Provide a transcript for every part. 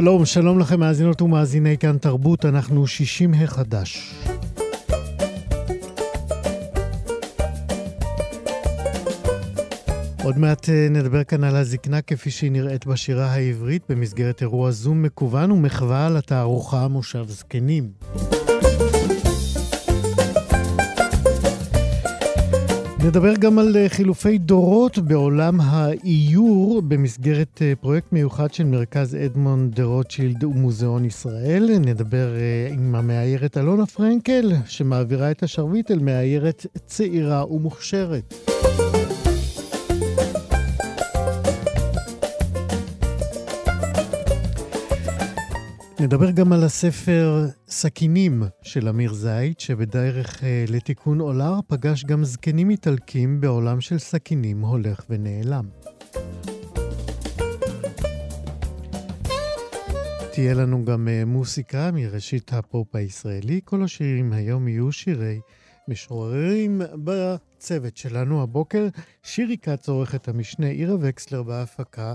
שלום, שלום לכם מאזינות ומאזיני כאן תרבות, אנחנו שישים החדש. עוד מעט אה, נדבר כאן על הזקנה כפי שהיא נראית בשירה העברית במסגרת אירוע זום מקוון ומחווה לתערוכה מושב זקנים. נדבר גם על אה, חילופי דורות בעולם האיור במסגרת אה, פרויקט מיוחד של מרכז אדמונד דה רוטשילד ומוזיאון ישראל. נדבר אה, עם המאיירת אלונה פרנקל, שמעבירה את השרביט אל מאיירת צעירה ומוכשרת. נדבר גם על הספר סכינים של אמיר זייד, שבדרך אה, לתיקון עולר פגש גם זקנים איטלקים בעולם של סכינים הולך ונעלם. תהיה לנו גם אה, מוסיקה מראשית הפופ הישראלי. כל השירים היום יהיו שירי משוררים בצוות שלנו הבוקר. שירי כץ עורכת המשנה, עירה וקסלר בהפקה.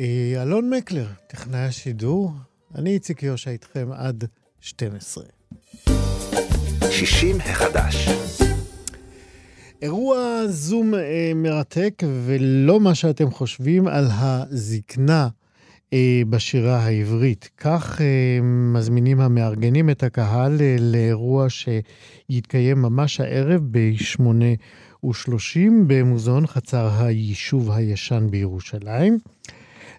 אה, אלון מקלר, טכנאי השידור, אני איציק יושע איתכם עד 12. 60 החדש. אירוע זום אה, מרתק ולא מה שאתם חושבים על הזקנה אה, בשירה העברית. כך אה, מזמינים המארגנים את הקהל אה, לאירוע שיתקיים ממש הערב ב-8 במוזיאון חצר היישוב הישן בירושלים.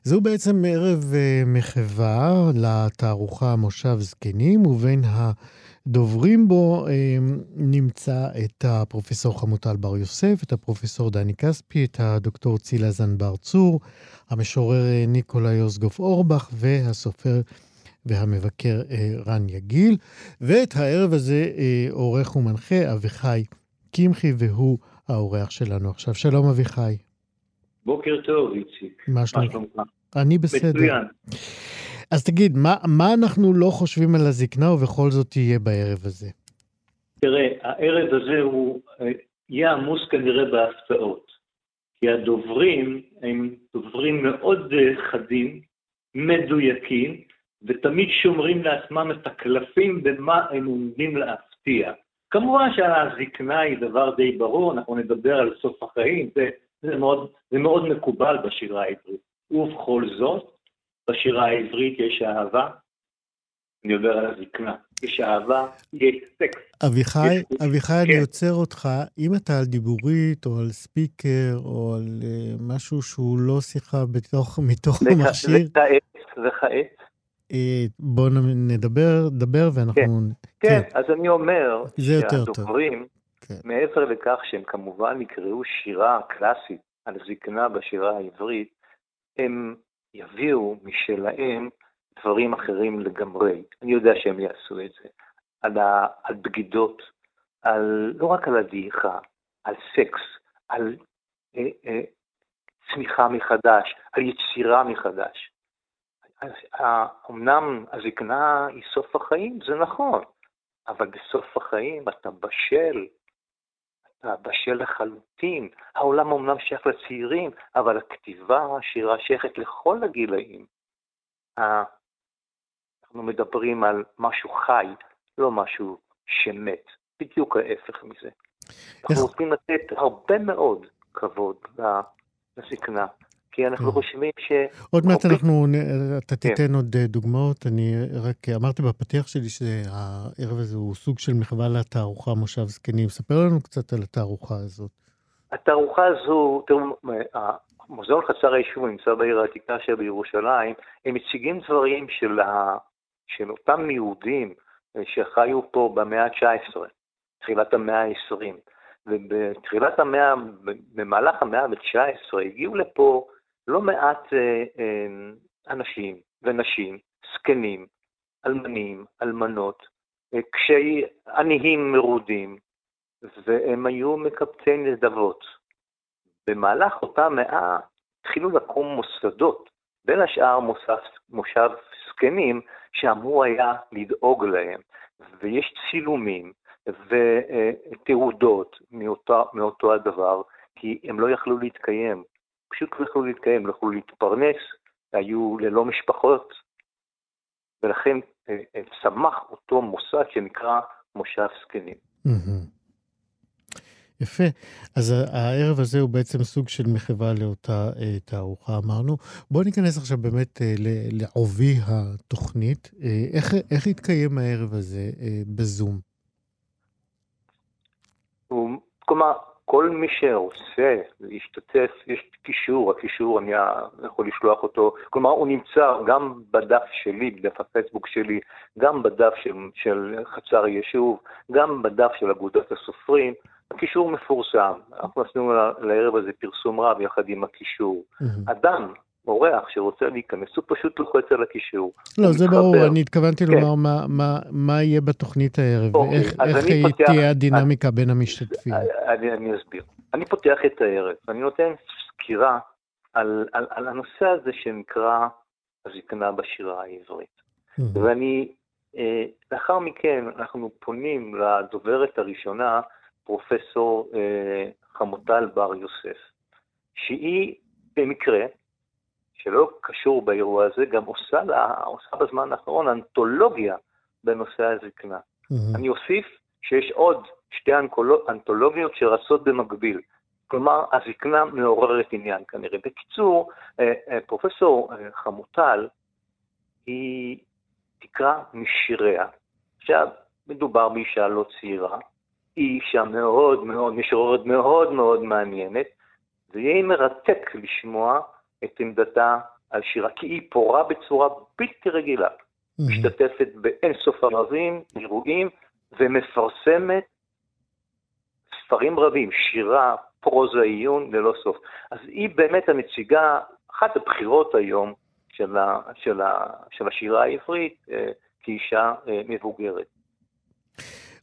זהו בעצם ערב אה, מחווה לתערוכה מושב זקנים, ובין הדוברים בו אה, נמצא את הפרופסור חמוטל בר יוסף, את הפרופסור דני כספי, את הדוקטור צילה זנבר צור, המשורר אה, ניקולא יוסגוף אורבך והסופר והמבקר רן יגיל. ואת הערב הזה עורך ומנחה אביחי קמחי, והוא האורח שלנו עכשיו. שלום אביחי. בוקר טוב, איציק. מה שלומך? אני בסדר. מצוין. אז תגיד, מה, מה אנחנו לא חושבים על הזקנה ובכל זאת יהיה בערב הזה? תראה, הערב הזה הוא יהיה עמוס כנראה בהפתעות. כי הדוברים הם דוברים מאוד חדים, מדויקים, ותמיד שומרים לעצמם את הקלפים במה הם עומדים להפתיע. כמובן שהזקנה היא דבר די ברור, אנחנו נדבר על סוף החיים, זה זה מאוד, זה מאוד מקובל בשירה העברית. ובכל זאת, בשירה העברית יש אהבה, אני מדבר על הזקנה, יש אהבה, יש סקס. אביחי, יש... אביחי, כן. אני עוצר אותך, אם אתה על דיבורית או על ספיקר או על uh, משהו שהוא לא שיחה בתוך, מתוך וכ... המכשיר... וכעת, וכעת. אה, בואו נדבר, דבר ואנחנו... כן, כן, כן, אז אני אומר שהדוברים, כן. מעבר לכך שהם כמובן יקראו שירה קלאסית על זקנה בשירה העברית, הם יביאו משלהם דברים אחרים לגמרי. אני יודע שהם יעשו את זה. על, ה, על בגידות, על, לא רק על הדעיכה, על סקס, על אה, אה, צמיחה מחדש, על יצירה מחדש. אמנם הזקנה היא סוף החיים, זה נכון, אבל בסוף החיים אתה בשל בשל לחלוטין. העולם אמנם שייך לצעירים, אבל הכתיבה, השירה שייכת לכל הגילאים. אנחנו מדברים על משהו חי, לא משהו שמת. בדיוק ההפך מזה. אנחנו רוצים לתת הרבה מאוד כבוד לזקנה. כי אנחנו חושבים ש... עוד מעט אנחנו, אתה כן. תיתן עוד אה, דוגמאות. אני רק אמרתי בפתיח שלי שהערב הזה הוא סוג של מחווה לתערוכה מושב זקנים. ספר לנו קצת על התערוכה הזאת. התערוכה הזו, תראו, מוזיאון חצר היישוב נמצא בעיר העתיקה שבירושלים, הם מציגים דברים של, ה... של אותם יהודים אה, שחיו פה במאה ה-19, תחילת המאה ה-20. ובתחילת המאה, במהלך המאה ה-19, הגיעו לפה לא מעט אה, אה, אנשים ונשים, זקנים, אלמנים, אלמנות, אה, קשי עניים מרודים, והם היו מקבצי נדבות. במהלך אותה מאה התחילו לקום מוסדות, בין השאר מוסף, מושב זקנים, שאמור היה לדאוג להם, ויש צילומים ותעודות מאותו, מאותו הדבר, כי הם לא יכלו להתקיים, פשוט לא יכלו להתקיים, לא יכלו להתפרנס, היו ללא משפחות, ולכן אה, אה, צמח אותו מוסד שנקרא מושב זקנים. יפה. אז הערב הזה הוא בעצם סוג של מחווה לאותה אה, תערוכה, אמרנו. בואו ניכנס עכשיו באמת אה, לעובי התוכנית. אה, איך, איך התקיים הערב הזה אה, בזום? הוא, כלומר, כל מי שרוצה להשתתף, יש קישור, הקישור, אני יכול לשלוח אותו, כלומר, הוא נמצא גם בדף שלי, בדף הפייסבוק שלי, גם בדף של, של חצר יישוב, גם בדף של אגודת הסופרים. הקישור מפורסם, אנחנו עשינו לערב הזה פרסום רב יחד עם הקישור. אדם, אורח שרוצה להיכנס, הוא פשוט לוחץ על הקישור. לא, זה ברור, אני התכוונתי כן. לומר מה, מה, מה יהיה בתוכנית הערב, אוקיי, ואיך פותח, תהיה הדינמיקה אני, בין המשתתפים. אני, אני אסביר. אני פותח את הערב, אני נותן סקירה על, על, על הנושא הזה שנקרא הזקנה בשירה העברית. ואני, אה, לאחר מכן אנחנו פונים לדוברת הראשונה, פרופסור אה, חמוטל בר יוסף, שהיא במקרה, שלא קשור באירוע הזה, גם עושה, לה, עושה בזמן האחרון אנתולוגיה בנושא הזקנה. Mm-hmm. אני אוסיף שיש עוד שתי אנתולוגיות שרצות במקביל. כלומר, הזקנה מעוררת עניין כנראה. בקיצור, אה, אה, פרופסור אה, חמוטל, היא תקרא משיריה. עכשיו, מדובר באישה לא צעירה, היא אישה מאוד מאוד, משוררת מאוד מאוד מעניינת, ויהיה מרתק לשמוע את עמדתה על שירה, כי היא פורה בצורה בלתי רגילה. Mm-hmm. משתתפת באינסוף ערבים, אירועים, ומפרסמת ספרים רבים, שירה, פרוזה, עיון, ללא סוף. אז היא באמת הנציגה, אחת הבחירות היום של, ה, של, ה, של השירה העברית אה, כאישה אה, מבוגרת.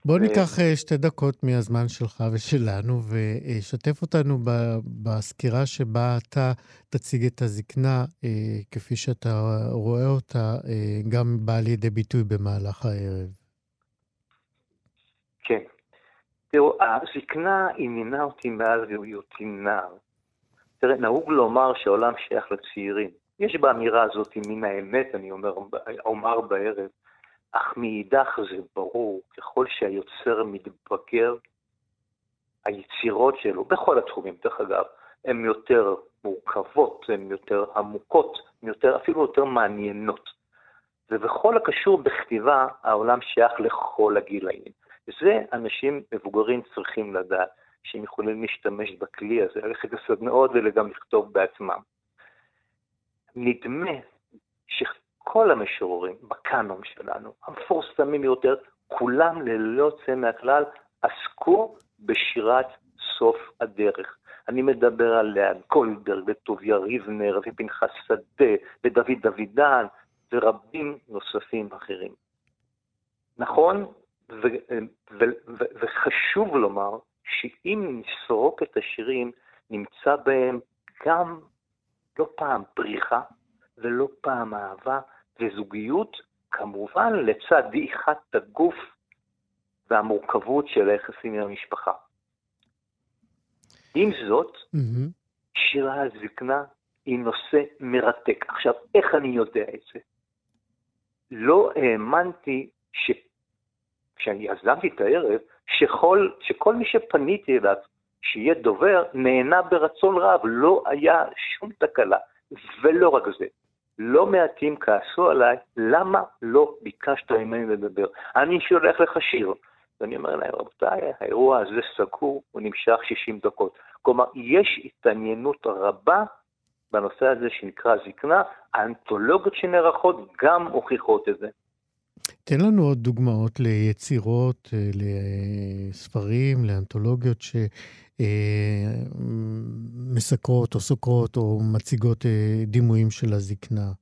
בוא ניקח אה, שתי דקות מהזמן שלך ושלנו, ושתף אותנו בסקירה שבה אתה תציג את הזקנה, אה, כפי שאתה רואה אותה, אה, גם באה לידי ביטוי במהלך הערב. כן. תראו, הזקנה עניינה אותי מאז היותי נער. תראה, נהוג לומר שהעולם שייך לצעירים. יש באמירה הזאת מן האמת, אני אומר, אומר בערב, אך מאידך זה ברור, ככל שהיוצר מתבגר, היצירות שלו, בכל התחומים, דרך אגב, הן יותר מורכבות, הן יותר עמוקות, הן יותר, אפילו יותר מעניינות. ובכל הקשור בכתיבה, העולם שייך לכל הגילאים. וזה אנשים מבוגרים צריכים לדעת, שהם יכולים להשתמש בכלי הזה, ללכת לסדנאות וגם לכתוב בעצמם. נדמה כל המשוררים בקאנון שלנו, המפורסמים יותר, כולם ללא יוצא מהכלל עסקו בשירת סוף הדרך. אני מדבר על ליאן קולברג וטוביה ריבנר ופנחס שדה ודוד דוידן ורבים נוספים אחרים. נכון, ו- ו- ו- וחשוב לומר שאם נסרוק את השירים, נמצא בהם גם לא פעם פריחה ולא פעם אהבה, וזוגיות, כמובן לצד דעיכת הגוף והמורכבות של היחסים עם המשפחה. עם זאת, mm-hmm. שירה הזקנה היא נושא מרתק. עכשיו, איך אני יודע את זה? לא האמנתי ש... כשאני יזמתי את הערב, שכל, שכל מי שפניתי אליו, שיהיה דובר, נהנה ברצון רב, לא היה שום תקלה. ולא רק זה, לא מעטים כעסו עליי, למה לא ביקשת ממני לדבר? אני שולח לך שיר. ואני אומר להם, רבותיי, האירוע הזה סגור, הוא נמשך 60 דקות. כלומר, יש התעניינות רבה בנושא הזה שנקרא זקנה, האנתולוגיות שנערכות גם מוכיחות את זה. תן לנו עוד דוגמאות ליצירות, אה, לספרים, לאנתולוגיות שמסקרות או סוקרות או מציגות דימויים של הזקנה.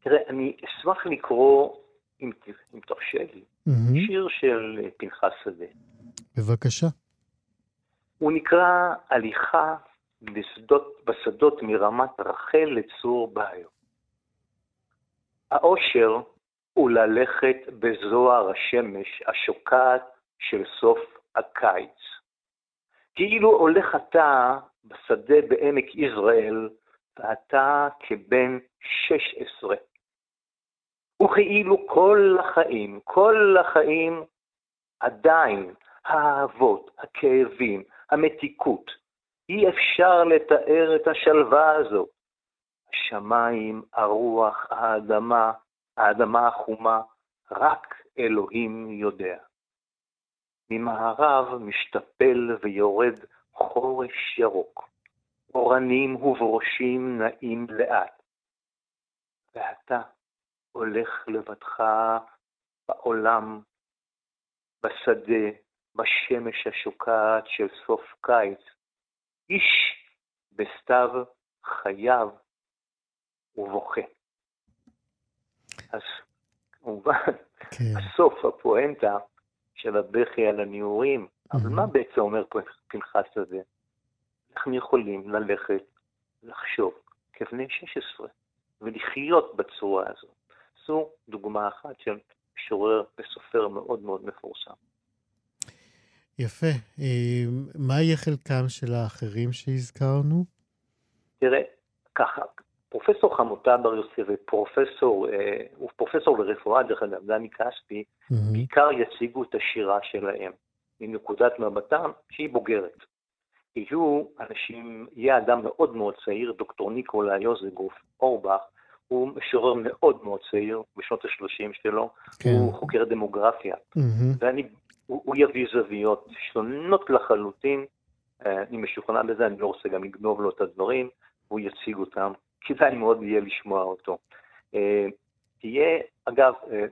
תראה, אני אשמח לקרוא, אם, אם תרשה לי, mm-hmm. שיר של פנחס שדה. בבקשה. הוא נקרא הליכה בשדות, בשדות מרמת רחל לצור בעיו. האושר הוא ללכת בזוהר השמש השוקעת של סוף הקיץ. כאילו הולך אתה בשדה בעמק יזרעאל, ואתה כבן שש עשרה. וכאילו כל החיים, כל החיים עדיין האהבות, הכאבים, המתיקות, אי אפשר לתאר את השלווה הזאת. השמיים, הרוח, האדמה, האדמה החומה, רק אלוהים יודע. ממערב משתפל ויורד חורש ירוק, אורנים וברושים נעים לאט. ואתה הולך לבדך בעולם, בשדה, בשמש השוקעת של סוף קיץ, איש בסתיו חייו ובוכה. אז כמובן, כן. הסוף, הפואנטה של הבכי על הניעורים. אבל מה בעצם אומר פנחס הזה? אנחנו יכולים ללכת, לחשוב כבני 16 ולחיות בצורה הזאת. זו דוגמה אחת של משורר וסופר מאוד מאוד מפורסם. יפה. אה, מה יהיה חלקם של האחרים שהזכרנו? תראה, ככה, פרופסור חמותה בר יוסף ופרופסור, אה, הוא פרופסור לרפואה, דרך אגב, דני כספי, mm-hmm. בעיקר יציגו את השירה שלהם, מנקודת מבטם שהיא בוגרת. יהיו אנשים, יהיה אדם מאוד מאוד צעיר, דוקטור ניקולה יוזגוף אורבך, הוא משורר מאוד מאוד צעיר, בשנות ה-30 שלו, כן. הוא חוקר דמוגרפיה, mm-hmm. ואני, הוא, הוא יביא זוויות שונות לחלוטין, אה, אני משוכנע בזה, אני לא רוצה גם לגנוב לו את הדברים, והוא יציג אותם כדאי מאוד יהיה לשמוע אותו. אה, תהיה, אגב, אה,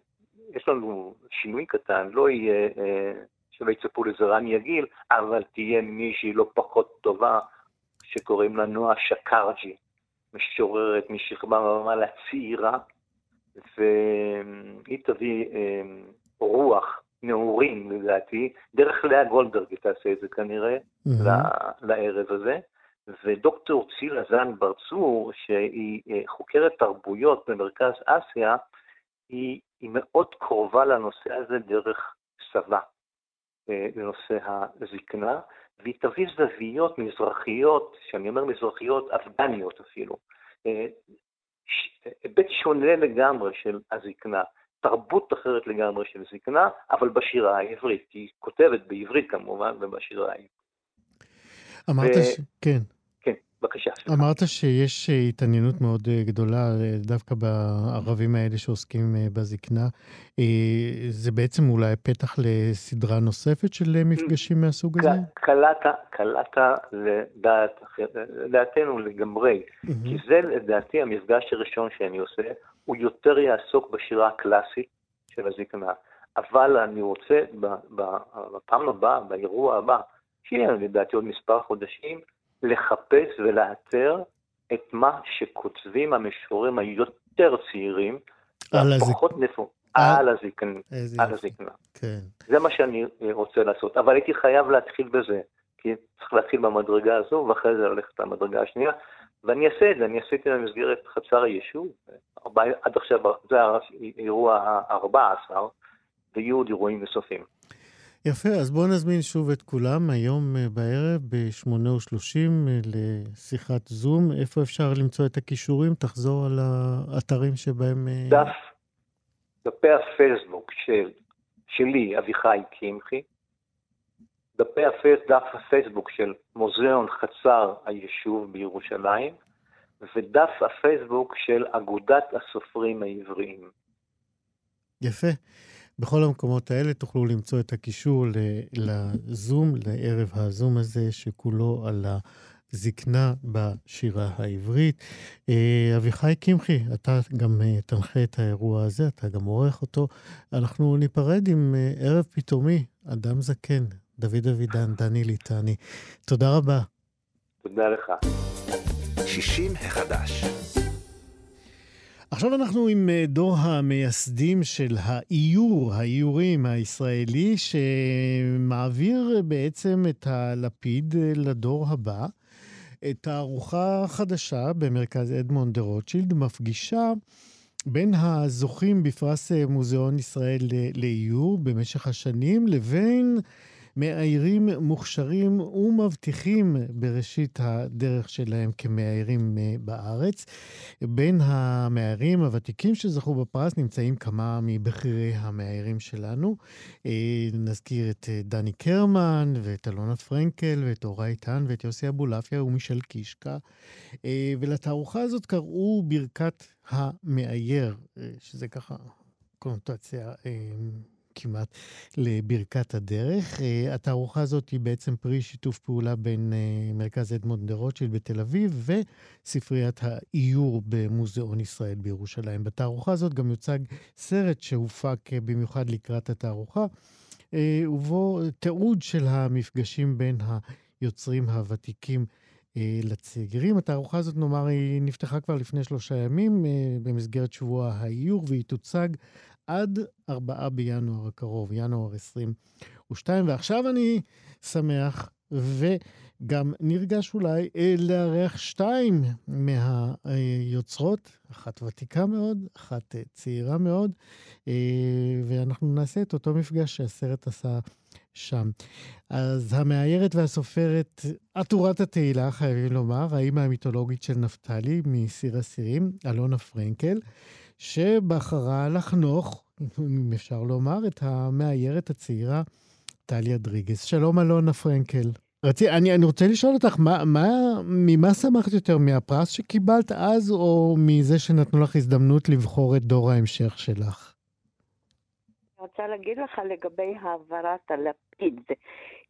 יש לנו שינוי קטן, לא יהיה, אה, שלא יצפו לזה רני יגיל, אבל תהיה מישהי לא פחות טובה, שקוראים לה נועה שקרג'י, משוררת משכבה ומעלה צעירה, והיא תביא רוח, נעורים לדעתי, דרך לאה גולדברג תעשה את זה כנראה, mm-hmm. לערב הזה. ודוקטור צילה זן ברצור, שהיא אה, חוקרת תרבויות במרכז אסיה, היא, היא מאוד קרובה לנושא הזה דרך סבה, אה, לנושא הזקנה, והיא תביא זוויות מזרחיות, כשאני אומר מזרחיות, אפגניות אפילו, אה, היבט שונה לגמרי של הזקנה, תרבות אחרת לגמרי של זקנה, אבל בשירה העברית, כי היא כותבת בעברית כמובן, ובשירה העברית. אמרת ו... ש... כן. בבקשה. אמרת שיש אה, התעניינות מאוד אה, גדולה אה, דווקא בערבים האלה שעוסקים בזקנה. זה בעצם אולי פתח לסדרה נוספת של מפגשים מהסוג הזה? קלעת, קלעת לדעת, לדעתנו לגמרי. כי זה לדעתי המפגש הראשון שאני עושה, הוא יותר יעסוק בשירה הקלאסית של הזקנה. אבל אני רוצה בפעם הבאה, באירוע הבא, שיהיה לדעתי עוד מספר חודשים, לחפש ולאתר את מה שכותבים המשוררים היותר צעירים, על הפחות נפו, על הזקנה. על הזקנה. כן. זה מה שאני רוצה לעשות, אבל הייתי חייב להתחיל בזה, כי צריך להתחיל במדרגה הזו, ואחרי זה ללכת למדרגה השנייה, ואני אעשה את זה, אני עשיתי במסגרת חצר היישוב, עד עכשיו זה האירוע ה-14, ויהיו עוד אירועים נוספים. יפה, אז בואו נזמין שוב את כולם היום אה, בערב ב-8:30 אה, לשיחת זום. איפה אפשר למצוא את הכישורים? תחזור על האתרים שבהם... אה, דף, דפי הפייסבוק של, שלי, אביחי קמחי, דפי הפייס, דף הפייסבוק של מוזיאון חצר היישוב בירושלים, ודף הפייסבוק של אגודת הסופרים העבריים. יפה. בכל המקומות האלה תוכלו למצוא את הקישור לזום, לערב הזום הזה, שכולו על זקנה בשירה העברית. אה, אביחי קמחי, אתה גם אה, תנחה את האירוע הזה, אתה גם עורך אותו. אנחנו ניפרד עם אה, ערב פתאומי, אדם זקן, דוד אבידן, דני ליטני. תודה רבה. תודה לך. 60 החדש. עכשיו אנחנו עם דור המייסדים של האיור, האיורים הישראלי, שמעביר בעצם את הלפיד לדור הבא. תערוכה חדשה במרכז אדמונד דה רוטשילד מפגישה בין הזוכים בפרס מוזיאון ישראל לאיור במשך השנים לבין מאיירים מוכשרים ומבטיחים בראשית הדרך שלהם כמאיירים אה, בארץ. בין המאיירים הוותיקים שזכו בפרס נמצאים כמה מבכירי המאיירים שלנו. אה, נזכיר את אה, דני קרמן ואת אלונה פרנקל ואת אורה איתן ואת יוסי אבולעפיה ומישל קישקה. ולתערוכה הזאת קראו ברכת המאייר, שזה ככה קונוטציה כמעט לברכת הדרך. אה, התערוכה הזאת היא בעצם פרי שיתוף פעולה בין אה, מרכז אדמונד דה רוטשילד בתל אביב וספריית האיור במוזיאון ישראל בירושלים. בתערוכה הזאת גם יוצג סרט שהופק אה, במיוחד לקראת התערוכה, ובו תיעוד של המפגשים בין היוצרים הוותיקים לצעירים. התערוכה הזאת, נאמר, היא נפתחה כבר לפני שלושה ימים במסגרת שבוע האיור, והיא תוצג עד 4 בינואר הקרוב, ינואר 22. ועכשיו אני שמח וגם נרגש אולי אה, לארח שתיים מהיוצרות, אחת ותיקה מאוד, אחת אה, צעירה מאוד, אה, ואנחנו נעשה את אותו מפגש שהסרט עשה שם. אז המאיירת והסופרת עטורת התהילה, חייבים לומר, האימא המיתולוגית של נפתלי מסיר אסירים, אלונה פרנקל. שבחרה לחנוך, אם אפשר לומר, את המאיירת הצעירה טליה דריגס. שלום, אלונה פרנקל. רצי, אני, אני רוצה לשאול אותך, מה, מה, ממה שמחת יותר, מהפרס שקיבלת אז, או מזה שנתנו לך הזדמנות לבחור את דור ההמשך שלך? אני רוצה להגיד לך לגבי העברת הלפיד,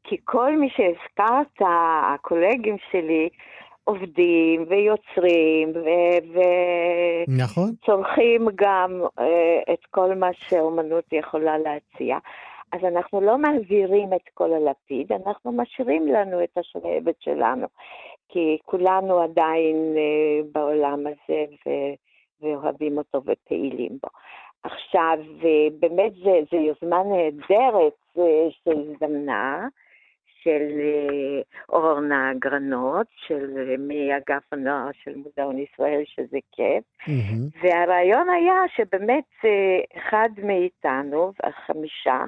כי כל מי שהזכרת, הקולגים שלי, עובדים ויוצרים וצורכים נכון. גם uh, את כל מה שאומנות יכולה להציע. אז אנחנו לא מעבירים את כל הלפיד, אנחנו משאירים לנו את השלהבת שלנו, כי כולנו עדיין uh, בעולם הזה ו- ואוהבים אותו ופעילים בו. עכשיו, uh, באמת זו יוזמה נהדרת uh, שהזדמנה. של אה, אורנה גרנות, של, אה, מאגף הנוער של מוזיאון ישראל, שזה כיף. Mm-hmm. והרעיון היה שבאמת אה, אחד מאיתנו, החמישה,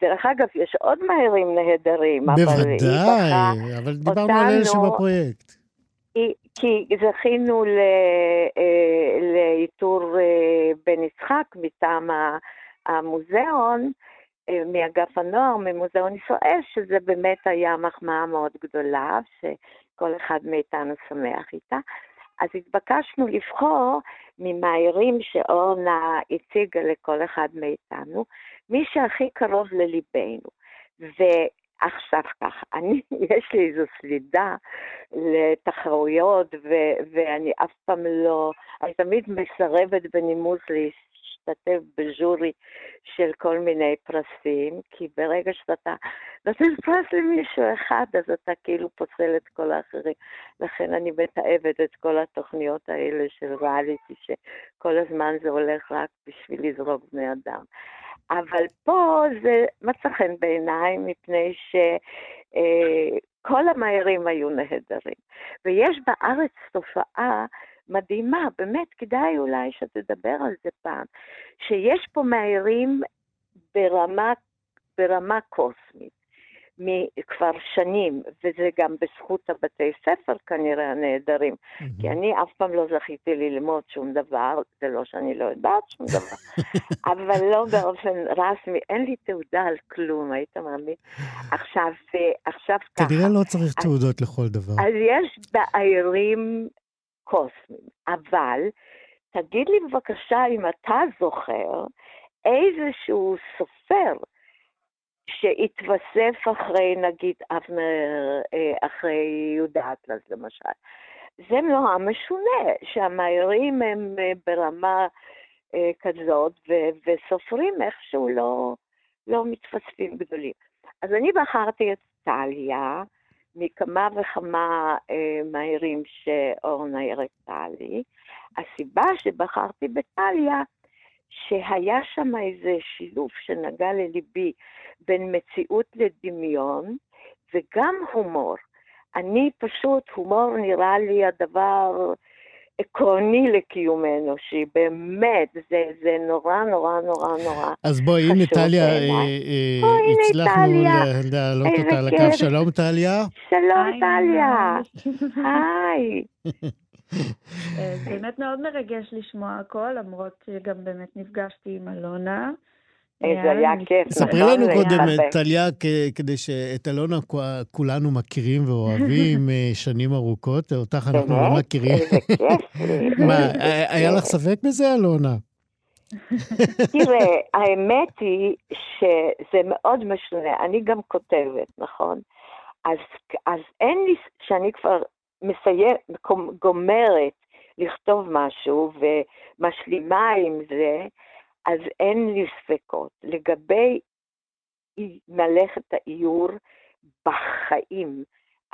דרך אגב, יש עוד מהירים נהדרים, בוודאי, אבל, אבל דיברנו אותנו, על אלה שבפרויקט. כי זכינו לאיתור בן יצחק מטעם המוזיאון, מאגף הנוער, ממוזיאון ישראל, שזה באמת היה מחמאה מאוד גדולה, שכל אחד מאיתנו שמח איתה. אז התבקשנו לבחור ממאיירים שאורנה הציגה לכל אחד מאיתנו, מי שהכי קרוב לליבנו. ועכשיו ככה, אני, יש לי איזו סלידה לתחרויות, ו- ואני אף פעם לא, אני תמיד מסרבת בנימוס להשתתף בז'ורי של כל מיני פרסים, כי ברגע שאתה נותן פרס למישהו אחד, אז אתה כאילו פוסל את כל האחרים. לכן אני מתעבת את כל התוכניות האלה של ריאליטי, שכל הזמן זה הולך רק בשביל לזרוק בני אדם. אבל פה זה מצא חן בעיניי, מפני שכל אה, המהירים היו נהדרים. ויש בארץ תופעה מדהימה, באמת, כדאי אולי שתדבר על זה פעם, שיש פה מהירים ברמה, ברמה קוסמית. כבר שנים, וזה גם בזכות הבתי ספר כנראה הנהדרים, mm-hmm. כי אני אף פעם לא זכיתי ללמוד שום דבר, זה לא שאני לא יודעת שום דבר, אבל לא באופן רשמי, אין לי תעודה על כלום, היית מאמין? עכשיו, עכשיו ככה. כנראה לא צריך תעודות לכל דבר. אז יש בעיירים קוסמיים. אבל תגיד לי בבקשה אם אתה זוכר איזשהו סופר שהתווסף אחרי, נגיד, אבנר, אה, אחרי יהודה אטלס למשל. זה נורא משונה, שהמהירים הם אה, ברמה אה, כזאת, ו- וסופרים איכשהו לא, לא מתווספים גדולים. אז אני בחרתי את טליה, מכמה וכמה אה, מהירים שאורנה הראתה לי. הסיבה שבחרתי בטליה, שהיה שם איזה שילוב שנגע לליבי בין מציאות לדמיון וגם הומור. אני פשוט, הומור נראה לי הדבר עקרוני לקיומנו, שהיא באמת, זה, זה נורא נורא נורא נורא אז בואי, הנה טליה, אה, אה, הצלחנו להעלות אותה על הקו. שלום טליה. שלום טליה. היי. אה, באמת מאוד מרגש לשמוע הכל, למרות שגם באמת נפגשתי עם אלונה. איזה היה כיף. ספרי נכון? לנו זה קודם. טליה, כדי שאת אלונה כולנו מכירים ואוהבים אה, שנים ארוכות, אותך אנחנו לא? מכירים. מה, אה, היה לך ספק בזה, אלונה? תראה, האמת היא שזה מאוד משונה. אני גם כותבת, נכון? אז, אז אין לי, שאני כבר מסיים, גומרת לכתוב משהו ומשלימה עם זה, אז אין לי ספקות. לגבי מלאכת האיור בחיים,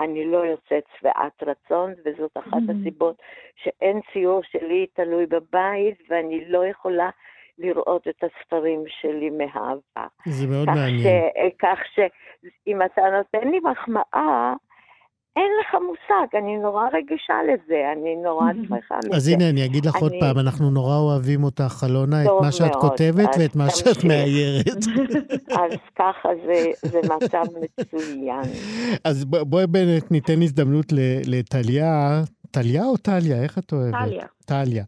אני לא יוצאת שבעת רצון, וזאת אחת Mhm. הסיבות שאין ציור שלי תלוי בבית, ואני לא יכולה לראות את הספרים שלי מהעבר. זה מאוד כך מעניין. ש- כך שאם אתה נותן לי מחמאה, אין לך מושג, אני נורא רגישה לזה, אני נורא שמחה מזה. אז הנה, אני אגיד לך עוד פעם, אנחנו נורא אוהבים אותך, אלונה, את מה שאת כותבת ואת מה שאת. מאיירת. אז ככה זה, זה מצב מצוין. אז בואי באמת ניתן הזדמנות ל- לטליה. טליה או טליה? איך את אוהבת? טליה. טליה.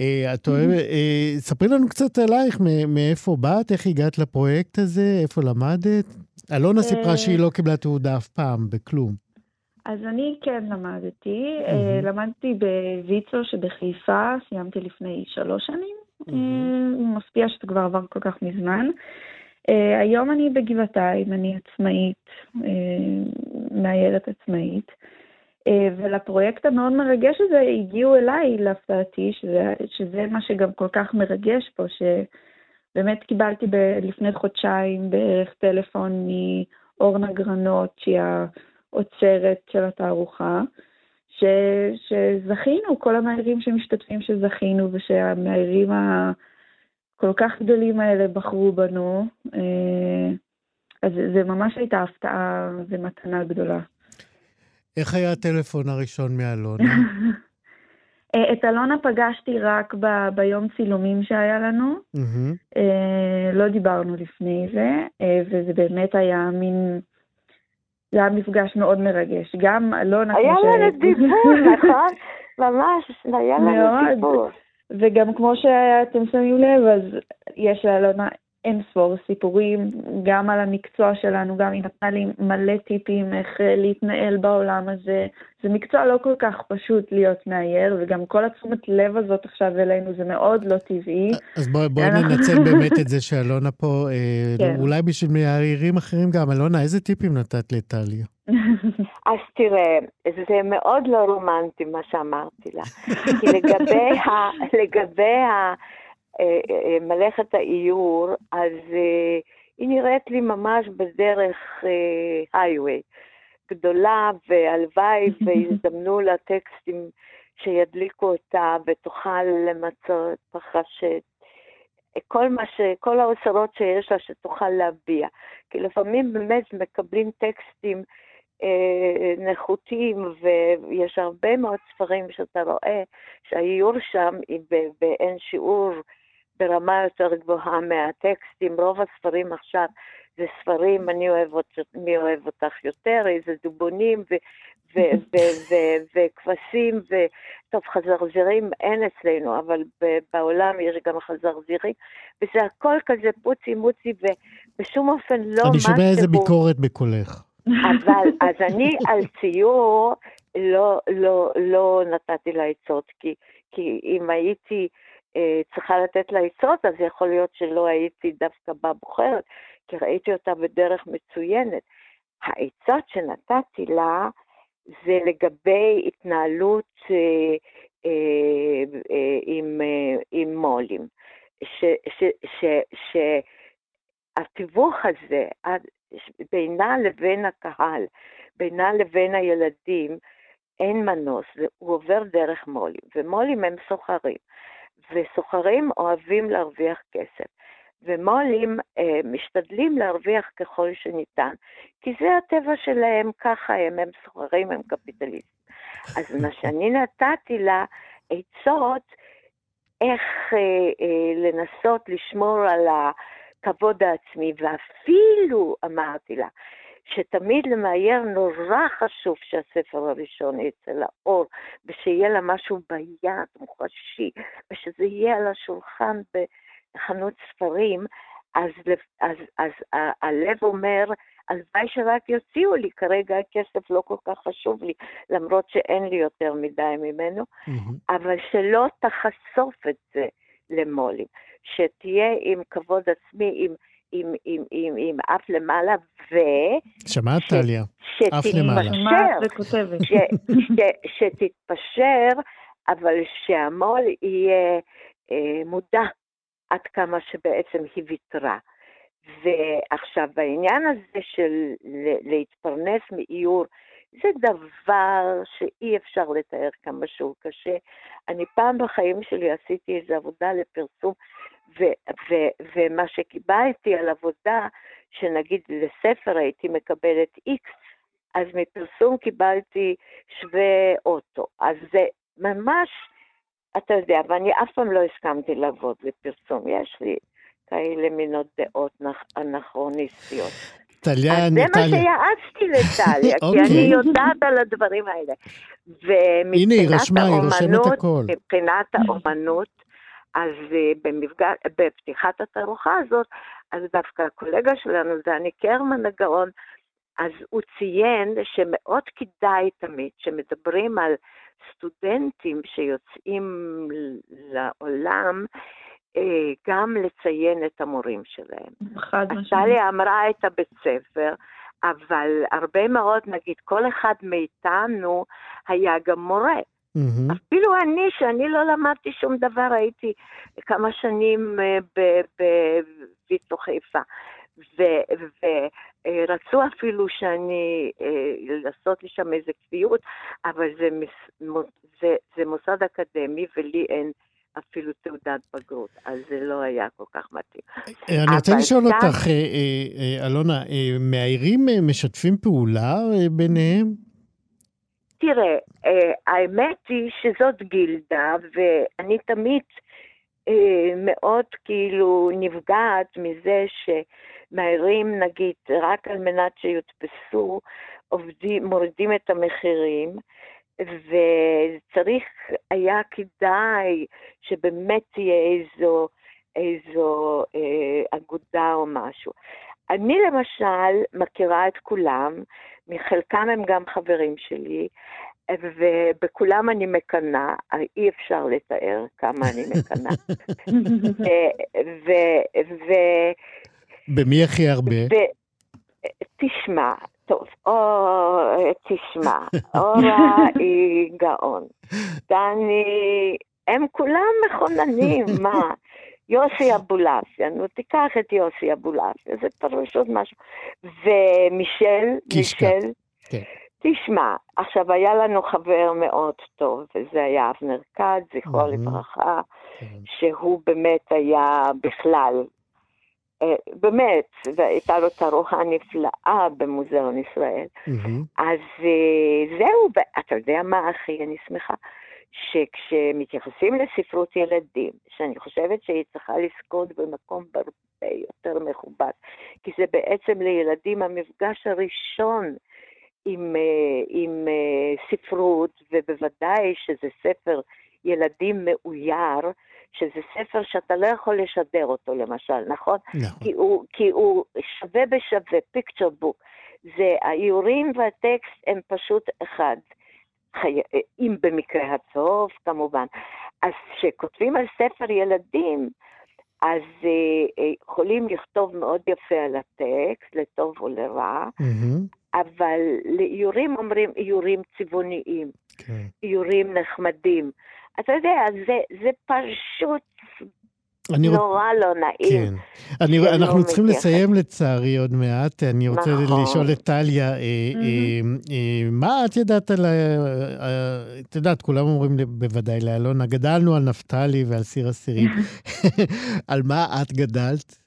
אה, את אוהבת, אה, ספרי לנו קצת עלייך, מאיפה באת, איך הגעת לפרויקט הזה, איפה למדת. אלונה סיפרה אה, שהיא לא קיבלה תעודה אף פעם, בכלום. אז אני כן למדתי, מהמם. למדתי בוויצו שבחיפה, סיימתי לפני שלוש שנים. אה, מפתיע שזה כבר עבר כל כך מזמן. אה, היום אני בגבעתיים, אני עצמאית, מאיירת עצמאית, ולפרויקט המאוד מרגש הזה הגיעו אליי, להפתעתי, שזה, שזה מה שגם כל כך מרגש פה, שבאמת קיבלתי ב- לפני חודשיים בערך טלפון מאורנה גרנות, שהיא האוצרת של התערוכה, ש, שזכינו, כל המאיירים שמשתתפים שזכינו, ושהמאיירים הכל כך גדולים האלה בחרו בנו. אה, אז זה ממש הייתה הפתעה ומתנה גדולה. איך היה הטלפון הראשון מאלונה? אה, את אלונה פגשתי רק ב, ביום צילומים שהיה לנו, מהמם. אה, לא דיברנו לפני זה, אה, וזה באמת היה מין, זה היה מפגש מאוד מרגש. גם אלונה, היה כמו ש- לנו דיבור, נכון? ממש, היה לנו. דיבור. וגם כמו שאתם שמים לב, אז יש לאלונה אין ספור סיפורים, גם על המקצוע שלנו, גם היא נתנה לי מלא טיפים איך אה, להתנהל בעולם הזה. זה מקצוע לא כל כך פשוט להיות מאייר, וגם כל התשומת לב הזאת עכשיו אלינו זה מאוד לא טבעי. אז בואי אנחנו- ננצל באמת את זה שאלונה פה, אה, כן. אולי בשביל מאיירים אחרים גם. אלונה, איזה טיפים נתת לטליה? אז תראה, זה מאוד לא רומנטי מה שאמרתי לה. כי לגבי, ה, לגבי ה, מלאכת האיור, אז אה, היא נראית לי ממש בדרך הייווי. גדולה, והלוואי ויזדמנו לה טקסטים שידליקו אותה ותוכל למצות ש... כל מה ש... כל האוצרות שיש לה שתוכל להביע. כי לפעמים באמת מקבלים טקסטים אה, נחותים, ויש הרבה מאוד ספרים שאתה רואה שהאיור שם היא באין שיעור ברמה יותר גבוהה מהטקסטים. רוב הספרים עכשיו זה ספרים, אני אוהב אותך, מי אוהב אותך יותר, איזה דובונים וכבשים, וטוב, חזרזירים אין אצלנו, אבל בעולם יש גם חזרזירים, וזה הכל כזה פוצי מוצי, ובשום אופן לא אני משהו... שומע איזה ביקורת בקולך. אבל אז אני על ציור לא, לא, לא נתתי לה עצות, כי, כי אם הייתי צריכה לתת לה עצות, אז יכול להיות שלא הייתי דווקא בה בוחרת, כי ראיתי אותה בדרך מצוינת. העצות שנתתי לה זה לגבי התנהלות אה, אה, אה, עם, אה, עם מו"לים. שהתיווך הזה בינה לבין הקהל, בינה לבין הילדים, אין מנוס, הוא עובר דרך מו"לים, ומו"לים הם סוחרים, וסוחרים אוהבים להרוויח כסף. ומו"לים אה, משתדלים להרוויח ככל שניתן, כי זה הטבע שלהם, ככה הם, הם סוחרים, הם קפיטליסטים. אז מה שאני נתתי לה עצות איך אה, אה, לנסות לשמור על הכבוד העצמי, ואפילו אמרתי לה, שתמיד למאייר נורא חשוב שהספר הראשון יצא לאור, ושיהיה לה משהו ביד, מוחשי, ושזה יהיה על השולחן בחנות ספרים, אז, אז, אז, אז הלב אומר, הלוואי שרק יוציאו לי, כרגע הכסף לא כל כך חשוב לי, למרות שאין לי יותר מדי ממנו, mm-hmm. אבל שלא תחשוף את זה למו"לים, שתהיה עם כבוד עצמי, עם, עם, עם, עם, עם אף למעלה, ו... שמעת, טליה? אף למעלה. ש, ש, שתתפשר, אבל שהמו"ל יהיה אה, מודע עד כמה שבעצם היא ויתרה. ועכשיו, בעניין הזה של להתפרנס מאיור, זה דבר שאי אפשר לתאר כמה שהוא קשה. אני פעם בחיים שלי עשיתי איזו עבודה לפרסום, ו- ו- ומה שקיבלתי על עבודה, שנגיד לספר הייתי מקבלת איקס, אז מפרסום קיבלתי שווה אוטו. אז זה ממש, אתה יודע, ואני אף פעם לא הסכמתי לעבוד לפרסום. יש לי כאלה מינות דעות אנכרוניסטיות. טליה, אז זה מה שיעצתי לטליה, כי אני אוקיי. יודעת על הדברים האלה. הנה, היא רשמה, היא רושמת הכל. מבחינת האומנות, אז אה, במפגש, בפתיחת התערוכה הזאת, אז דווקא הקולגה שלנו, דני קרמן הגאון, אז הוא ציין שמאוד כדאי תמיד, שמדברים על סטודנטים שיוצאים לעולם, אה, גם לציין את המורים שלהם. חד משמעית. טליה אמרה את הבית ספר, אבל הרבה מאוד, נגיד, כל אחד מאיתנו היה גם מורה. Mm-hmm. אפילו אני, שאני לא למדתי שום דבר, הייתי כמה שנים אה, בוויצו חיפה. ורצו אפילו שאני, אה, לעשות לי שם איזה קביעות, אבל זה, זה, זה מוסד אקדמי ולי אין אפילו תעודת בגרות, אז זה לא היה כל כך מתאים. אה, אני רוצה לשאול אותך, אלונה, מאיירים משתפים פעולה ביניהם? תראה, האמת היא שזאת גילדה, ואני תמיד מאוד כאילו נפגעת מזה שמאיירים, נגיד, רק על מנת שיודפסו, עובדים, מורידים את המחירים. וצריך היה כדאי שבאמת תהיה איזו, איזו אה, אגודה או משהו. אני למשל מכירה את כולם, מחלקם הם גם חברים שלי, ובכולם אני מקנאה, אי אפשר לתאר כמה אני מקנאה. במי הכי הרבה? תשמע, טוב, או, תשמע, אורה היא גאון. דני, הם כולם מכוננים, מה? יוסי אבולעפיה, נו תיקח את יוסי אבולעפיה, זה פשוט משהו. ומישל, מישל, כן. תשמע, עכשיו היה לנו חבר מאוד טוב, וזה היה אבנר כד, זכרו לברכה, כן. שהוא באמת היה בכלל אה, באמת, והייתה לו תערוכה נפלאה במוזיאון ישראל. Mm-hmm. אז אה, זהו, ואתה יודע מה, אחי, אני שמחה, שכשמתייחסים לספרות ילדים, שאני חושבת שהיא צריכה לזכות במקום הרבה יותר מכובד, כי זה בעצם לילדים המפגש הראשון עם, אה, עם ספרות, ובוודאי שזה ספר ילדים מאויר, שזה ספר שאתה לא יכול לשדר אותו למשל, נכון? נכון. כי הוא, כי הוא שווה בשווה, פיקצ'ר בוק. זה האיורים והטקסט הם פשוט אחד. חי... אם במקרה הטוב, כמובן. אז כשכותבים על ספר ילדים, אז אה, אה, יכולים לכתוב מאוד יפה על הטקסט, לטוב או לרע, מהמם. אבל לאיורים אומרים איורים צבעוניים, כן. איורים נחמדים. אתה יודע, זה, זה פשוט אני רוצ- נורא לא נעים. כן. אני, שלא אנחנו צריכים מתייחס. לסיים לצערי עוד מעט. אני רוצה נכון. לשאול את טליה, אה, אה, אה, מה את יודעת על ה... אה, את יודעת, כולם אומרים לי, בוודאי לאלונה, גדלנו על נפתלי ועל סיר אסירים. על מה את גדלת אה?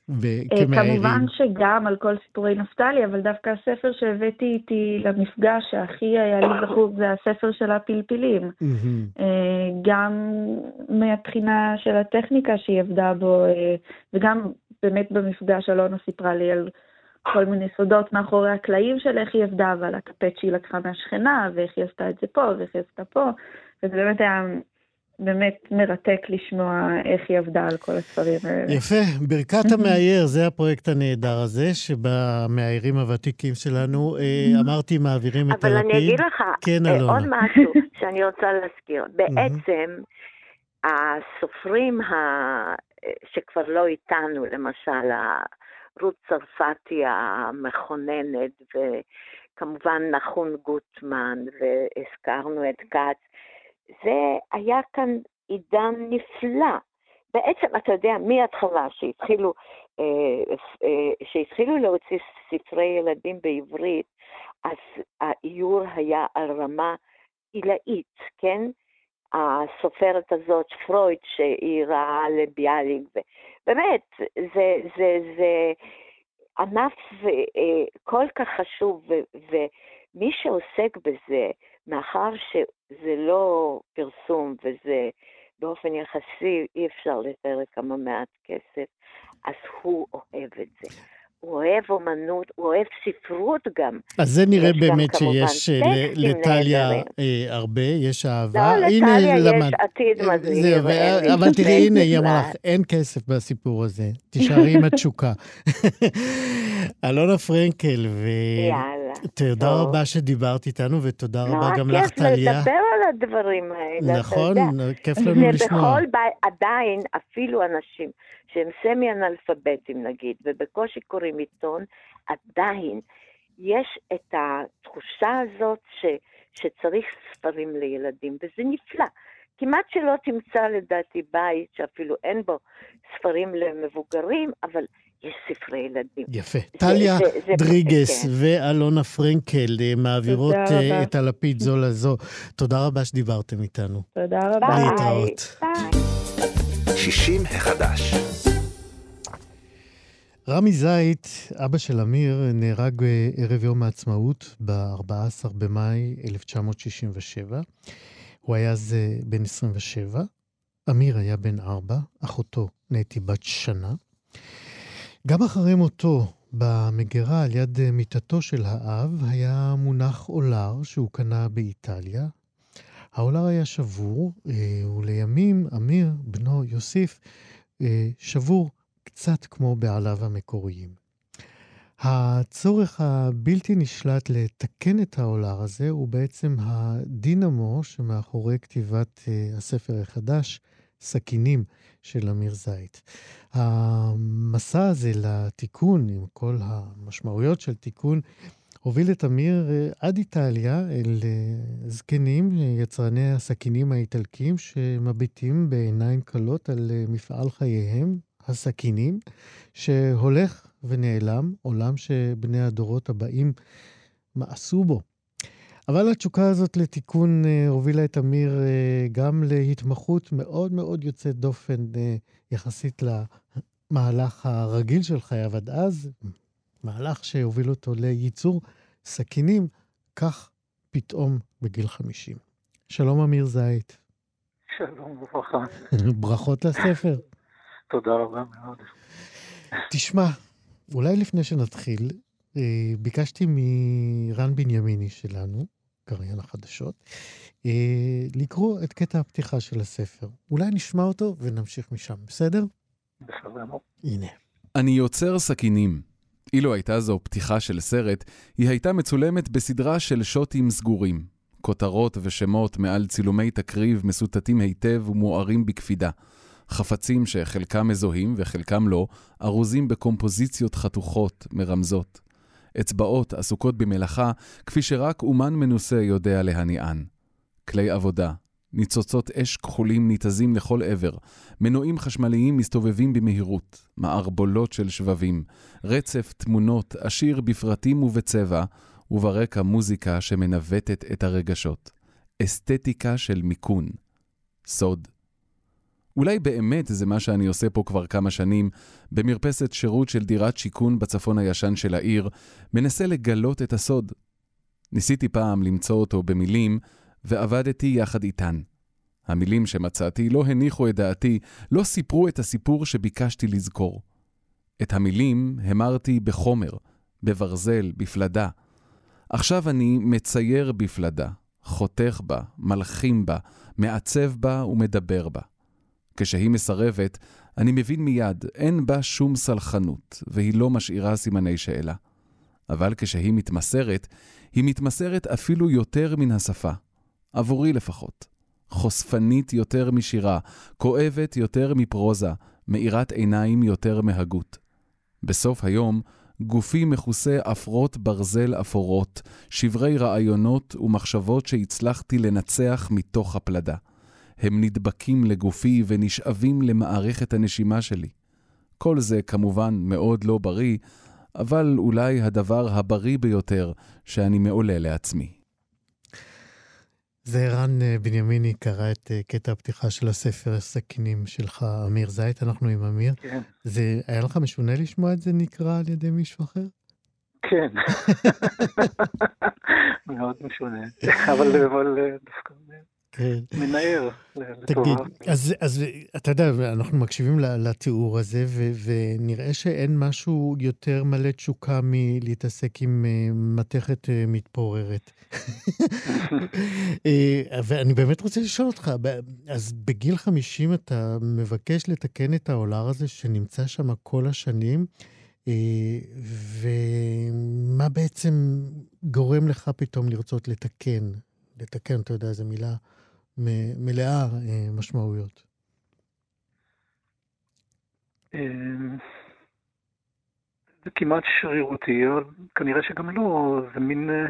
כמובן שגם על כל סיפורי נפתלי, אבל דווקא הספר שהבאתי איתי למפגש שהכי היה לי זכור זה הספר של הפלפילים. אה, גם מהבחינה של הטכניקה שהיא עבדה בו, אה, וגם באמת במפגש אלונה סיפרה לי על כל מיני סודות מאחורי הקלעים של איך היא עבדה, ועל הקפט שהיא לקחה מהשכנה, ואיך היא עשתה את זה פה, ואיך היא עשתה פה, וזה באמת היה באמת מרתק לשמוע איך היא עבדה על כל הספרים האלה. יפה, ברכת המאייר, זה הפרויקט הנהדר הזה, שבמאיירים הוותיקים שלנו, אה, אמרתי, מעבירים את אבל הלפיד. אני אגיד לך, כן, אה. עוד משהו שאני רוצה להזכיר. בעצם, הסופרים ה... שכבר לא איתנו, למשל, רות צרפתי המכוננת, וכמובן נחון גוטמן, והזכרנו את כץ, זה היה כאן עידן נפלא. בעצם, אתה יודע, מההתחלה שהתחילו, אה, אה, שהתחילו להוציא ספרי ילדים בעברית, אז האיור היה על רמה עילאית, כן? הסופרת הזאת, פרויד, שהיא ראה לביאליק, באמת, זה, זה, זה ענף אה, כל כך חשוב, ומי שעוסק בזה, מאחר שזה לא פרסום וזה באופן יחסי, אי אפשר לתאר כמה מעט כסף, אז הוא אוהב את זה. הוא אוהב אומנות, הוא אוהב ספרות גם. אז זה נראה באמת שיש אה, לטליה. אה, הרבה, יש אהבה. לא, לטליה יש למד- עתיד אה, מזהיר. ו- אבל תראי, הנה, היא אמרה. לך, אין כסף בסיפור הזה, תישארי עם התשוקה. אלונה פרנקל, יאללה. ותודה טוב. רבה שדיברת איתנו, ותודה רבה נורא גם לך, כיף טליה. לדבר על הדברים האלה, נכון. כיף לנו לשמוע. ובכל בית, עדיין, אפילו אנשים שהם סמי-אנאלפביתים נגיד, ובקושי קוראים עיתון, עדיין יש את התחושה הזאת ש, שצריך ספרים לילדים, וזה נפלא. כמעט שלא תמצא לדעתי בית שאפילו אין בו ספרים למבוגרים, אבל יש ספרי ילדים. יפה. טליה דריגס כן. ואלונה פרנקל אה, מעבירות אה. את הלפיד זו לזו. תודה רבה שדיברתם איתנו. תודה רבה. ביי. להתראות. ביי. 60 החדש. רמי זית, אבא של אמיר, נהרג אה, ערב יום העצמאות ב-14 במאי 1967. הוא היה אז בן 27. אמיר היה בן 4, אחותו נטי בת שנה. גם אחרי מותו, במגירה על יד אה, מיטתו של האב, היה מונח אולר שהוא קנה באיטליה. האולר היה שבור, אה, ולימים אמיר, בנו, יוסיף, אה, שבור קצת כמו בעליו המקוריים. הצורך הבלתי נשלט לתקן את העולר הזה הוא בעצם הדינמו שמאחורי כתיבת הספר החדש, סכינים של אמיר זית. המסע הזה לתיקון, עם כל המשמעויות של תיקון, הוביל את אמיר uh, עד איטליה אל uh, זקנים, יצרני הסכינים האיטלקיים, שמביטים בעיניים כלות על uh, מפעל חייהם, הסכינים, שהולך ונעלם, עולם שבני הדורות הבאים מאסו בו. אבל התשוקה הזאת לתיקון אה, הובילה את אמיר אה, גם להתמחות מאוד מאוד יוצאת דופן אה, יחסית למהלך הרגיל של חייו עד אז, מהלך שהוביל אותו לייצור סכינים, כך פתאום בגיל 50. שלום אמיר זית, שלום וברכה. ברכות לספר. תודה רבה מאוד. תשמע, אולי לפני שנתחיל, ביקשתי מרן בנימיני שלנו, קריין החדשות, אה, לקרוא את קטע הפתיחה של הספר. אולי נשמע אותו ונמשיך משם, בסדר? בסדר. הנה. אני יוצר סכינים. אילו הייתה זו פתיחה של סרט, היא הייתה מצולמת בסדרה של שוטים סגורים. כותרות ושמות מעל צילומי תקריב מסוטטים היטב ומוארים בקפידה. חפצים שחלקם מזוהים וחלקם לא, ארוזים בקומפוזיציות חתוכות, מרמזות. אצבעות עסוקות במלאכה, כפי שרק אומן מנוסה יודע להניען. כלי עבודה, ניצוצות אש כחולים ניתזים לכל עבר, מנועים חשמליים מסתובבים במהירות, מערבולות של שבבים, רצף תמונות עשיר בפרטים ובצבע, וברקע מוזיקה שמנווטת את הרגשות. אסתטיקה של מיכון. סוד. אולי באמת זה מה שאני עושה פה כבר כמה שנים, במרפסת שירות של דירת שיכון בצפון הישן של העיר, מנסה לגלות את הסוד. ניסיתי פעם למצוא אותו במילים, ועבדתי יחד איתן. המילים שמצאתי לא הניחו את דעתי, לא סיפרו את הסיפור שביקשתי לזכור. את המילים המרתי בחומר, בברזל, בפלדה. עכשיו אני מצייר בפלדה, חותך בה, מלחים בה, מעצב בה ומדבר בה. כשהיא מסרבת, אני מבין מיד, אין בה שום סלחנות, והיא לא משאירה סימני שאלה. אבל כשהיא מתמסרת, היא מתמסרת אפילו יותר מן השפה. עבורי לפחות. חושפנית יותר משירה, כואבת יותר מפרוזה, מאירת עיניים יותר מהגות. בסוף היום, גופי מכוסה עפרות ברזל אפורות, שברי רעיונות ומחשבות שהצלחתי לנצח מתוך הפלדה. הם נדבקים לגופי ונשאבים למערכת הנשימה שלי. כל זה כמובן מאוד לא בריא, אבל אולי הדבר הבריא ביותר שאני מעולה לעצמי. זה ערן אה, בנימיני קרא את אה, קטע הפתיחה של הספר הסכינים שלך, אמיר זית, אנחנו עם אמיר. כן. זה היה לך משונה לשמוע את זה נקרא על ידי מישהו אחר? כן. מאוד משונה, אבל אה, דווקא כן. מנער. תגיד, אז, אז אתה יודע, אנחנו מקשיבים לתיאור הזה, ו, ונראה שאין משהו יותר מלא תשוקה מלהתעסק עם uh, מתכת uh, מתפוררת. uh, ואני באמת רוצה לשאול אותך, אז בגיל 50 אתה מבקש לתקן את העולר הזה שנמצא שם כל השנים, ומה בעצם גורם לך פתאום לרצות לתקן? לתקן, אתה יודע, זו מילה מלאה אה, משמעויות. אמ, זה כמעט שרירותי, אבל כנראה שגם לא, זה מין... אה,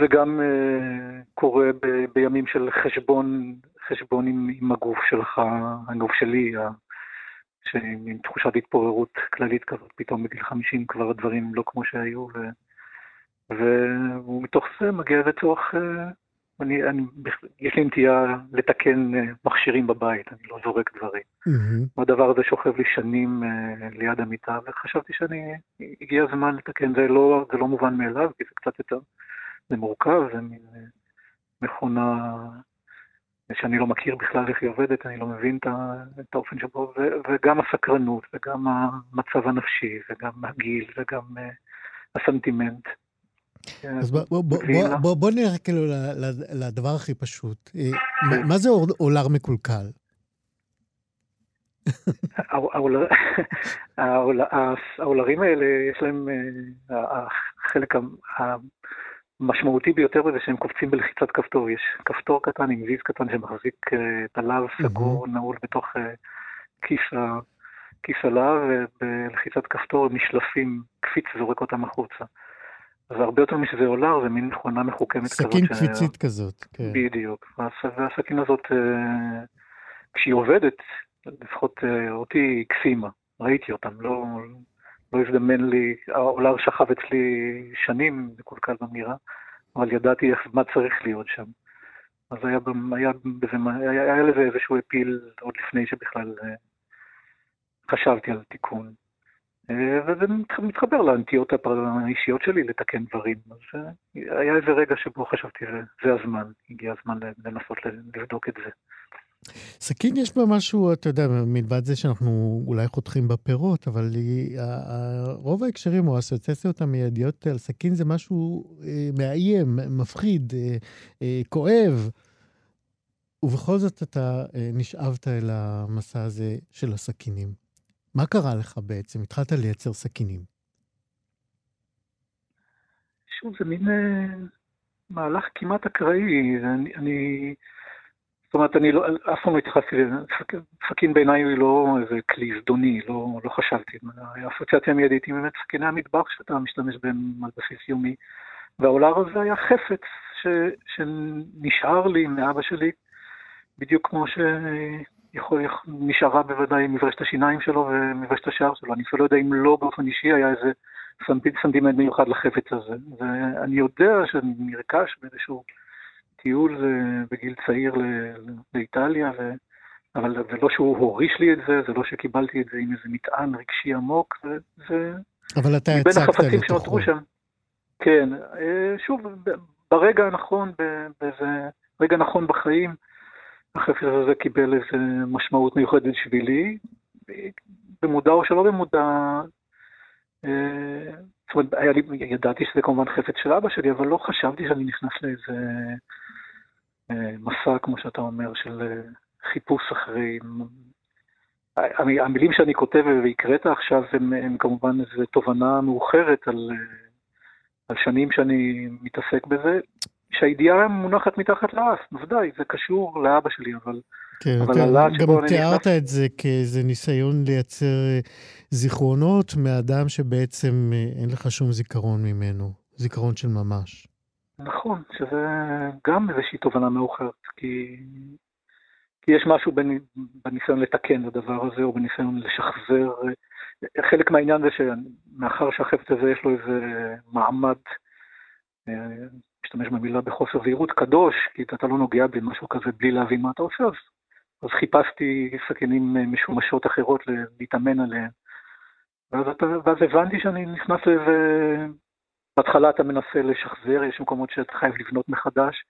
זה גם uh, קורה ב, בימים של חשבון, חשבון עם, עם הגוף שלך, הגוף שלי, עם תחושת התפוררות כללית כזאת, פתאום בגיל 50 כבר הדברים לא כמו שהיו, ו, ומתוך זה מגיע איזה צורך uh, אני, אני, יש לי נטייה לתקן אה, מכשירים בבית, אני לא זורק דברים. Mm-hmm. הדבר הזה שוכב לי שנים uh, ליד המיטה, וחשבתי שאני, הגיע הזמן לתקן, זה לא, זה לא מובן מאליו, כי זה קצת יותר, זה מורכב, זה מין uh, מכונה שאני לא מכיר בכלל איך היא עובדת, אני לא מבין את האופן שבו, ו, וגם הסקרנות, וגם המצב הנפשי, וגם הגיל, וגם uh, הסנטימנט. כן. אז בוא נראה כאילו לדבר הכי פשוט. אה, מה זה אולר מקולקל? האולרים האלה, יש להם, אה, החלק המשמעותי ביותר בזה שהם קופצים בלחיצת כפתור. יש כפתור קטן עם ויז קטן שמחזיק אה, את הלאו סגור, נעול בתוך כיס הלאו, ובלחיצת כפתור נשלפים, קפיץ זורק אותם החוצה. זה הרבה יותר משזה אולר, זה מין מכונה מחוכמת כזאת. סכין קפיצית ש... כזאת, כן. בדיוק. והסכין הזאת, אה, כשהיא עובדת, לפחות אה, אותי הקסימה, ראיתי אותם, לא, לא הזדמן לי, האולר שכב אצלי שנים מקולקל במירה, אבל ידעתי איך, מה צריך להיות שם. אז היה, היה, היה, היה לזה איזשהו אפיל עוד לפני שבכלל אה, חשבתי על תיקון. אה, וזה מתחבר לנטיות האישיות שלי לתקן דברים. אז אה, היה איזה רגע שבו חשבתי, זה הזמן, הגיע הזמן לנסות לבדוק את זה. סכין יש בה משהו, אתה יודע, מלבד זה שאנחנו אולי חותכים בפירות, אבל רוב ההקשרים או האסוציאציות המיידיות על סכין זה משהו אה, מאיים, מפחיד, כואב. ובכל זאת אתה נשאבת אל המסע הזה של הסכינים. מה קרה לך בעצם? התחלת לייצר סכינים. שוב, זה מין... אה, מהלך כמעט אקראי. אני, אני, זאת אומרת, אני לא, אף פעם לא התייחסתי, סכין בעיניי הוא לא איזה כלי זדוני, לא, לא חשבתי. האסוציאציה המיידית היא באמת סכיני המטבח שאתה משתמש בהם על בסיס יומי. והאולר הזה היה חפץ ש, שנשאר לי מאבא שלי, בדיוק כמו שיכול, נשארה בוודאי מברשת השיניים שלו ומברשת השער שלו. אני אפילו לא יודע אם לא באופן אישי היה איזה סנטימנט מיוחד לחפץ הזה. ואני יודע שאני נרכש באיזשהו טיול בגיל צעיר לאיטליה, ו... אבל זה לא שהוא הוריש לי את זה, זה לא שקיבלתי את זה עם איזה מטען רגשי עמוק, זה... אבל אתה הצגת לתוכו. שם. כן, אה, שוב, ברגע הנכון, באיזה רגע נכון בחיים, החפץ הזה קיבל איזה משמעות מיוחדת בשבילי, במודע או שלא במודע. אה, זאת אומרת, היה לי, ידעתי שזה כמובן חפץ של אבא שלי, אבל לא חשבתי שאני נכנס לאיזה אה, מסע, כמו שאתה אומר, של חיפוש אחרי... המילים שאני כותב והקראת עכשיו הם כמובן איזו תובנה מאוחרת על... על שנים שאני מתעסק בזה, שהידיעה מונחת מתחת לאף, בוודאי, זה קשור לאבא שלי, אבל... כן, אבל אתה גם תיארת נכנס... את זה כאיזה ניסיון לייצר אה, זיכרונות מאדם שבעצם אה, אין לך שום זיכרון ממנו, זיכרון של ממש. נכון, שזה גם איזושהי תובנה מאוחרת, כי, כי יש משהו בניסיון לתקן את הדבר הזה, או בניסיון לשחזר אה, חלק מהעניין זה שמאחר שהחפץ הזה יש לו איזה מעמד, משתמש במילה בחוסר זהירות, קדוש, כי אתה לא נוגע במשהו כזה בלי להבין מה אתה עושה, אז, אז חיפשתי סכינים משומשות אחרות להתאמן עליהן. ואז, ואז הבנתי שאני נכנס לאיזה... בהתחלה אתה מנסה לשחזר, יש מקומות שאתה חייב לבנות מחדש.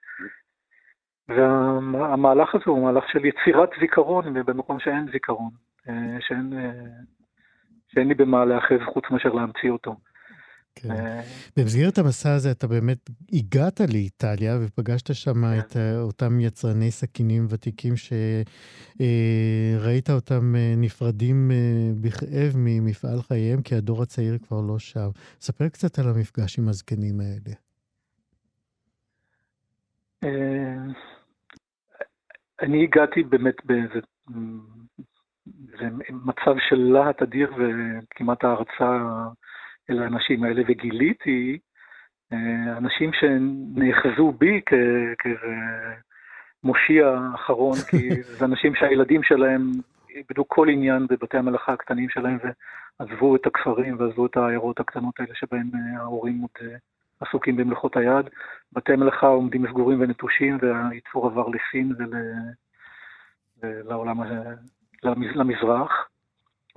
והמהלך הזה הוא מהלך של יצירת זיכרון במקום שאין זיכרון, אה, שאין אה, שאין לי במה להאחז חוץ מאשר להמציא אותו. כן. אה, במסגרת המסע הזה אתה באמת הגעת לאיטליה ופגשת שם כן. את אה, אותם יצרני סכינים ותיקים שראית אה, אותם נפרדים בכאב ממפעל חייהם, כי הדור הצעיר כבר לא שם. ספר קצת על המפגש עם הזקנים האלה. אני הגעתי באמת באיזה זה מצב של להט אדיר וכמעט הערצה אל האנשים האלה, וגיליתי אה, אנשים שנאחזו בי כמושיע אחרון, כי זה אנשים שהילדים שלהם איבדו כל עניין בבתי המלאכה הקטנים שלהם ועזבו את הכפרים ועזבו את העיירות הקטנות האלה שבהם אה, ההורים עוד אה, עסוקים במלאכות היד. בתי המלאכה עומדים סגורים ונטושים והייצור עבר לסין ולעולם למזרח,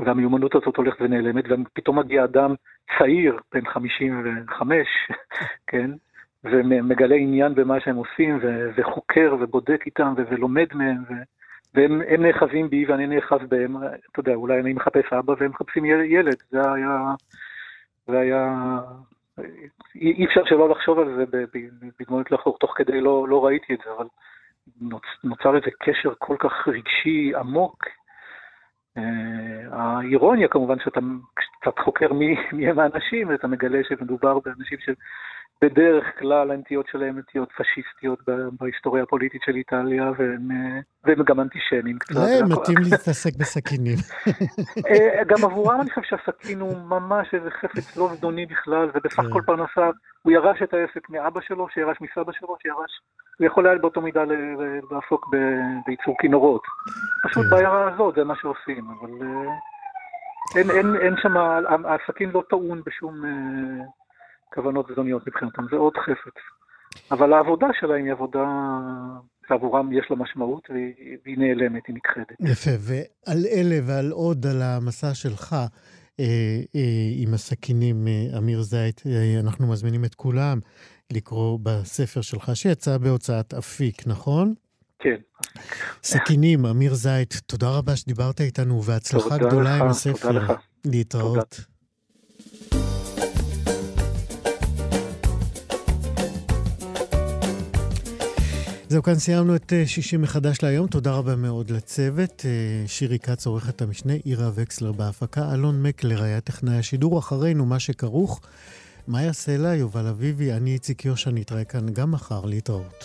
והמיומנות הזאת הולכת ונעלמת, ופתאום מגיע אדם צעיר, בן 55, כן, ומגלה עניין במה שהם עושים, ו- וחוקר ובודק איתם ו- ולומד מהם, ו- והם נאחזים בי ואני נאחז בהם, אתה יודע, אולי אני מחפש אבא והם מחפשים ילד, זה היה, זה היה, אי אפשר שלא לחשוב על זה בדמויות לחוק, תוך כדי לא, לא ראיתי את זה, אבל נוצר איזה קשר כל כך רגשי עמוק האירוניה כמובן שאתה קצת חוקר מי, הם האנשים, ואתה מגלה שמדובר באנשים שבדרך כלל הנטיות שלהם נטיות פשיסטיות בהיסטוריה הפוליטית של איטליה, והם, אה, והם גם אנטישמים קצת. לא, הם מתאים להתעסק בסכינים. אה, גם עבורם אני חושב שהסכין הוא ממש איזה חפץ לא זדוני בכלל, ובסך כן. הכל פרנסה, הוא ירש את העסק מאבא שלו, שירש מסבא שלו, שירש... הוא יכול היה באותו מידה לעסוק בייצור כינורות. פשוט כן. בעיירה הזאת זה מה שעושים, אבל אה, אין, שם, הסכין לא טעון בשום כוונות זדוניות מבחינתם, זה עוד חפץ. אבל העבודה שלהם היא עבודה שעבורם יש לה משמעות והיא נעלמת, היא נכחדת. יפה, ועל אלה ועל עוד, על המסע שלך, אה, אה, עם הסכינים, אה, אמיר זית, אה, אנחנו מזמינים את כולם לקרוא בספר שלך, שיצא בהוצאת אפיק, נכון? כן. סכינים, אמיר זית, תודה רבה שדיברת איתנו, והצלחה גדולה לך, עם הספר. תודה לך. להתראות. תודה. זהו, כאן סיימנו את אה, שישי מחדש להיום. תודה רבה מאוד לצוות. אה, שירי כץ, עורכת המשנה, עירה וקסלר בהפקה, אלון מקלר היה טכנאי השידור. אחרינו, מה שכרוך. מאיה סלע, יובל אביבי, אני איציק יושע, נתראה כאן גם מחר להתראות.